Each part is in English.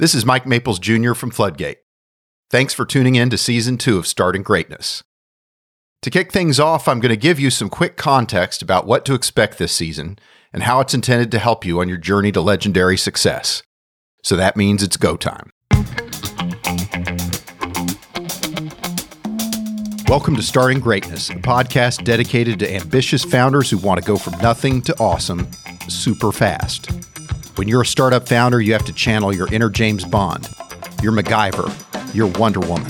This is Mike Maples Jr. from Floodgate. Thanks for tuning in to season two of Starting Greatness. To kick things off, I'm going to give you some quick context about what to expect this season and how it's intended to help you on your journey to legendary success. So that means it's go time. Welcome to Starting Greatness, a podcast dedicated to ambitious founders who want to go from nothing to awesome super fast. When you're a startup founder, you have to channel your inner James Bond, your MacGyver, your Wonder Woman.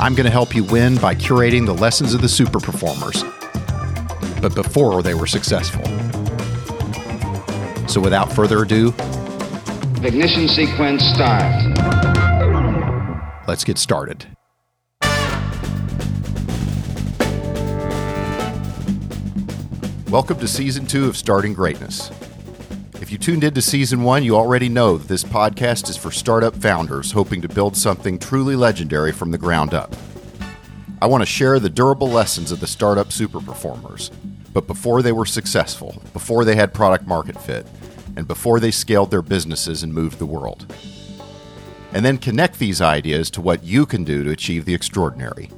I'm going to help you win by curating the lessons of the super performers, but before they were successful. So without further ado, Ignition sequence start. let's get started. Welcome to season two of Starting Greatness. You tuned into season one, you already know that this podcast is for startup founders hoping to build something truly legendary from the ground up. I want to share the durable lessons of the startup super performers, but before they were successful, before they had product market fit, and before they scaled their businesses and moved the world. And then connect these ideas to what you can do to achieve the extraordinary.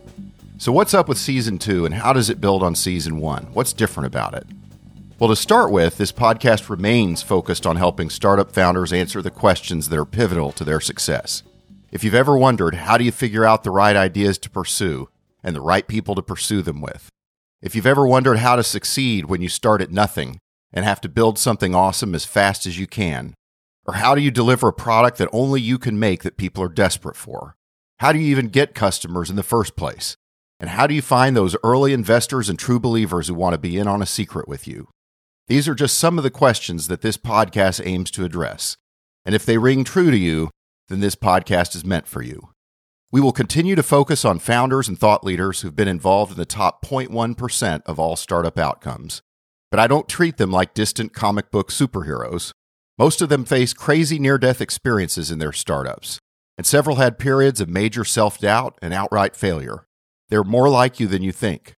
So, what's up with season two, and how does it build on season one? What's different about it? Well, to start with, this podcast remains focused on helping startup founders answer the questions that are pivotal to their success. If you've ever wondered how do you figure out the right ideas to pursue and the right people to pursue them with, if you've ever wondered how to succeed when you start at nothing and have to build something awesome as fast as you can, or how do you deliver a product that only you can make that people are desperate for? How do you even get customers in the first place? And how do you find those early investors and true believers who want to be in on a secret with you? These are just some of the questions that this podcast aims to address. And if they ring true to you, then this podcast is meant for you. We will continue to focus on founders and thought leaders who've been involved in the top 0.1% of all startup outcomes. But I don't treat them like distant comic book superheroes. Most of them face crazy near death experiences in their startups, and several had periods of major self doubt and outright failure. They're more like you than you think.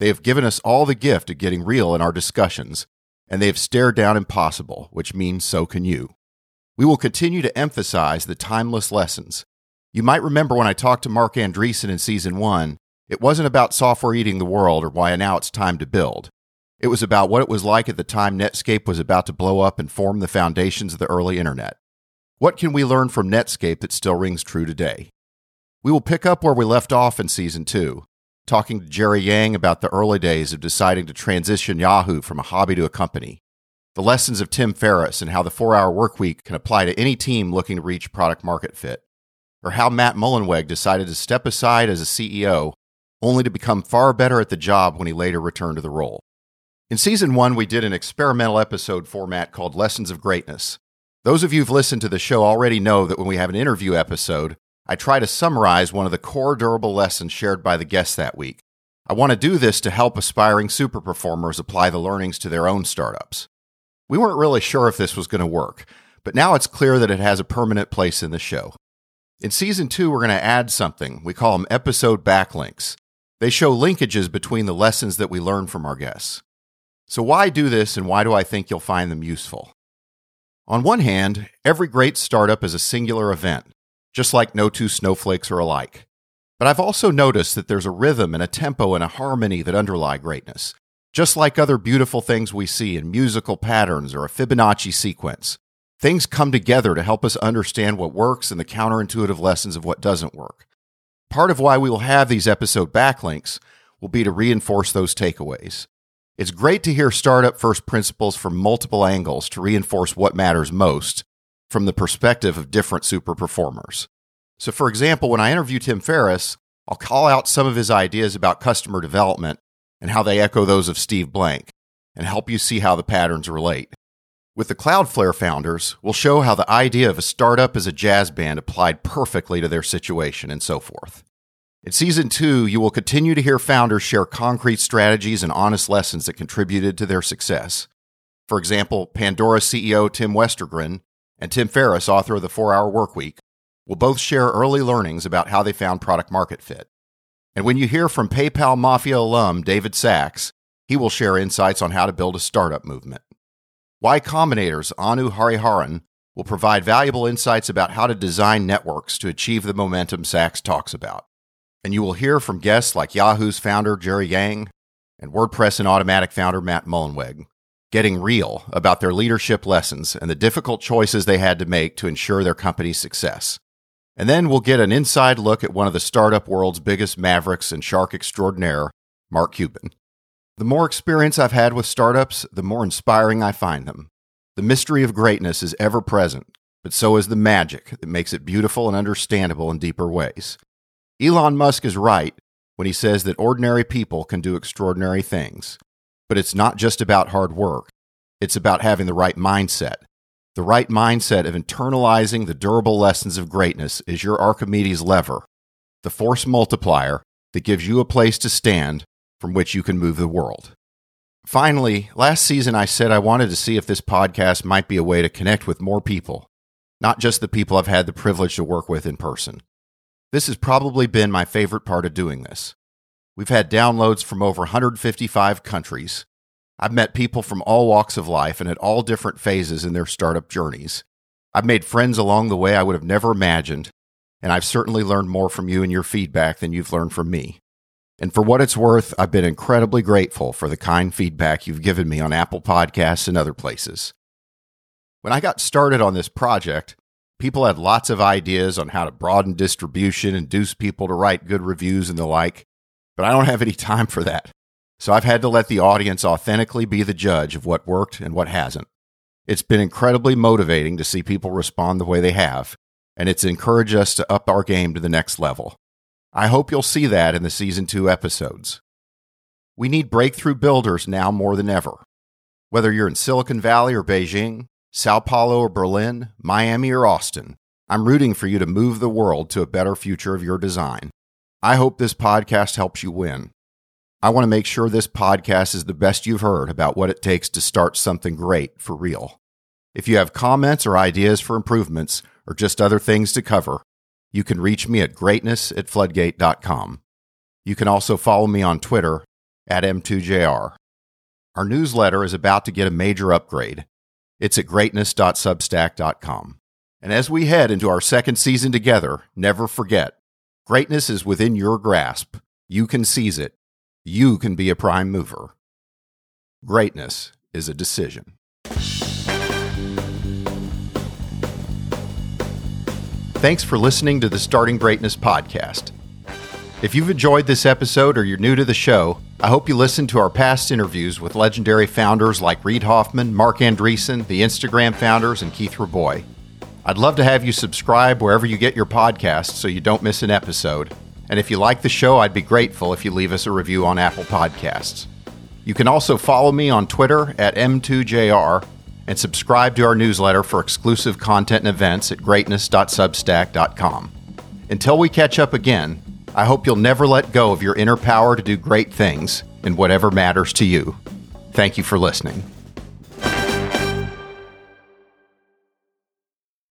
They have given us all the gift of getting real in our discussions, and they have stared down impossible, which means so can you. We will continue to emphasize the timeless lessons. You might remember when I talked to Marc Andreessen in season one, it wasn't about software eating the world or why now it's time to build. It was about what it was like at the time Netscape was about to blow up and form the foundations of the early internet. What can we learn from Netscape that still rings true today? We will pick up where we left off in season two, talking to Jerry Yang about the early days of deciding to transition Yahoo from a hobby to a company, the lessons of Tim Ferriss and how the four hour workweek can apply to any team looking to reach product market fit, or how Matt Mullenweg decided to step aside as a CEO only to become far better at the job when he later returned to the role. In season one, we did an experimental episode format called Lessons of Greatness. Those of you who've listened to the show already know that when we have an interview episode, I try to summarize one of the core durable lessons shared by the guests that week. I want to do this to help aspiring super performers apply the learnings to their own startups. We weren't really sure if this was going to work, but now it's clear that it has a permanent place in the show. In season two, we're going to add something. We call them episode backlinks. They show linkages between the lessons that we learn from our guests. So, why do this and why do I think you'll find them useful? On one hand, every great startup is a singular event, just like no two snowflakes are alike. But I've also noticed that there's a rhythm and a tempo and a harmony that underlie greatness, just like other beautiful things we see in musical patterns or a Fibonacci sequence. Things come together to help us understand what works and the counterintuitive lessons of what doesn't work. Part of why we will have these episode backlinks will be to reinforce those takeaways. It's great to hear startup first principles from multiple angles to reinforce what matters most from the perspective of different super performers. So, for example, when I interview Tim Ferriss, I'll call out some of his ideas about customer development and how they echo those of Steve Blank and help you see how the patterns relate. With the Cloudflare founders, we'll show how the idea of a startup as a jazz band applied perfectly to their situation and so forth. In season two, you will continue to hear founders share concrete strategies and honest lessons that contributed to their success. For example, Pandora CEO Tim Westergren and Tim Ferriss, author of The Four Hour Workweek, will both share early learnings about how they found product market fit. And when you hear from PayPal Mafia alum David Sacks, he will share insights on how to build a startup movement. Y Combinator's Anu Hariharan will provide valuable insights about how to design networks to achieve the momentum Sacks talks about. And you will hear from guests like Yahoo's founder Jerry Yang and WordPress and Automattic founder Matt Mullenweg, getting real about their leadership lessons and the difficult choices they had to make to ensure their company's success. And then we'll get an inside look at one of the startup world's biggest mavericks and shark extraordinaire, Mark Cuban. The more experience I've had with startups, the more inspiring I find them. The mystery of greatness is ever present, but so is the magic that makes it beautiful and understandable in deeper ways. Elon Musk is right when he says that ordinary people can do extraordinary things. But it's not just about hard work, it's about having the right mindset. The right mindset of internalizing the durable lessons of greatness is your Archimedes lever, the force multiplier that gives you a place to stand from which you can move the world. Finally, last season I said I wanted to see if this podcast might be a way to connect with more people, not just the people I've had the privilege to work with in person. This has probably been my favorite part of doing this. We've had downloads from over 155 countries. I've met people from all walks of life and at all different phases in their startup journeys. I've made friends along the way I would have never imagined, and I've certainly learned more from you and your feedback than you've learned from me. And for what it's worth, I've been incredibly grateful for the kind feedback you've given me on Apple Podcasts and other places. When I got started on this project, People had lots of ideas on how to broaden distribution, induce people to write good reviews and the like, but I don't have any time for that. So I've had to let the audience authentically be the judge of what worked and what hasn't. It's been incredibly motivating to see people respond the way they have, and it's encouraged us to up our game to the next level. I hope you'll see that in the season two episodes. We need breakthrough builders now more than ever. Whether you're in Silicon Valley or Beijing, Sao Paulo or Berlin, Miami or Austin. I'm rooting for you to move the world to a better future of your design. I hope this podcast helps you win. I want to make sure this podcast is the best you've heard about what it takes to start something great for real. If you have comments or ideas for improvements or just other things to cover, you can reach me at greatness at floodgate.com. You can also follow me on Twitter at M2JR. Our newsletter is about to get a major upgrade. It's at greatness.substack.com. And as we head into our second season together, never forget greatness is within your grasp. You can seize it. You can be a prime mover. Greatness is a decision. Thanks for listening to the Starting Greatness podcast. If you've enjoyed this episode or you're new to the show, I hope you listen to our past interviews with legendary founders like Reid Hoffman, Marc Andreessen, the Instagram founders, and Keith Rabois. I'd love to have you subscribe wherever you get your podcasts so you don't miss an episode. And if you like the show, I'd be grateful if you leave us a review on Apple Podcasts. You can also follow me on Twitter at M2JR and subscribe to our newsletter for exclusive content and events at greatness.substack.com. Until we catch up again, I hope you'll never let go of your inner power to do great things in whatever matters to you. Thank you for listening.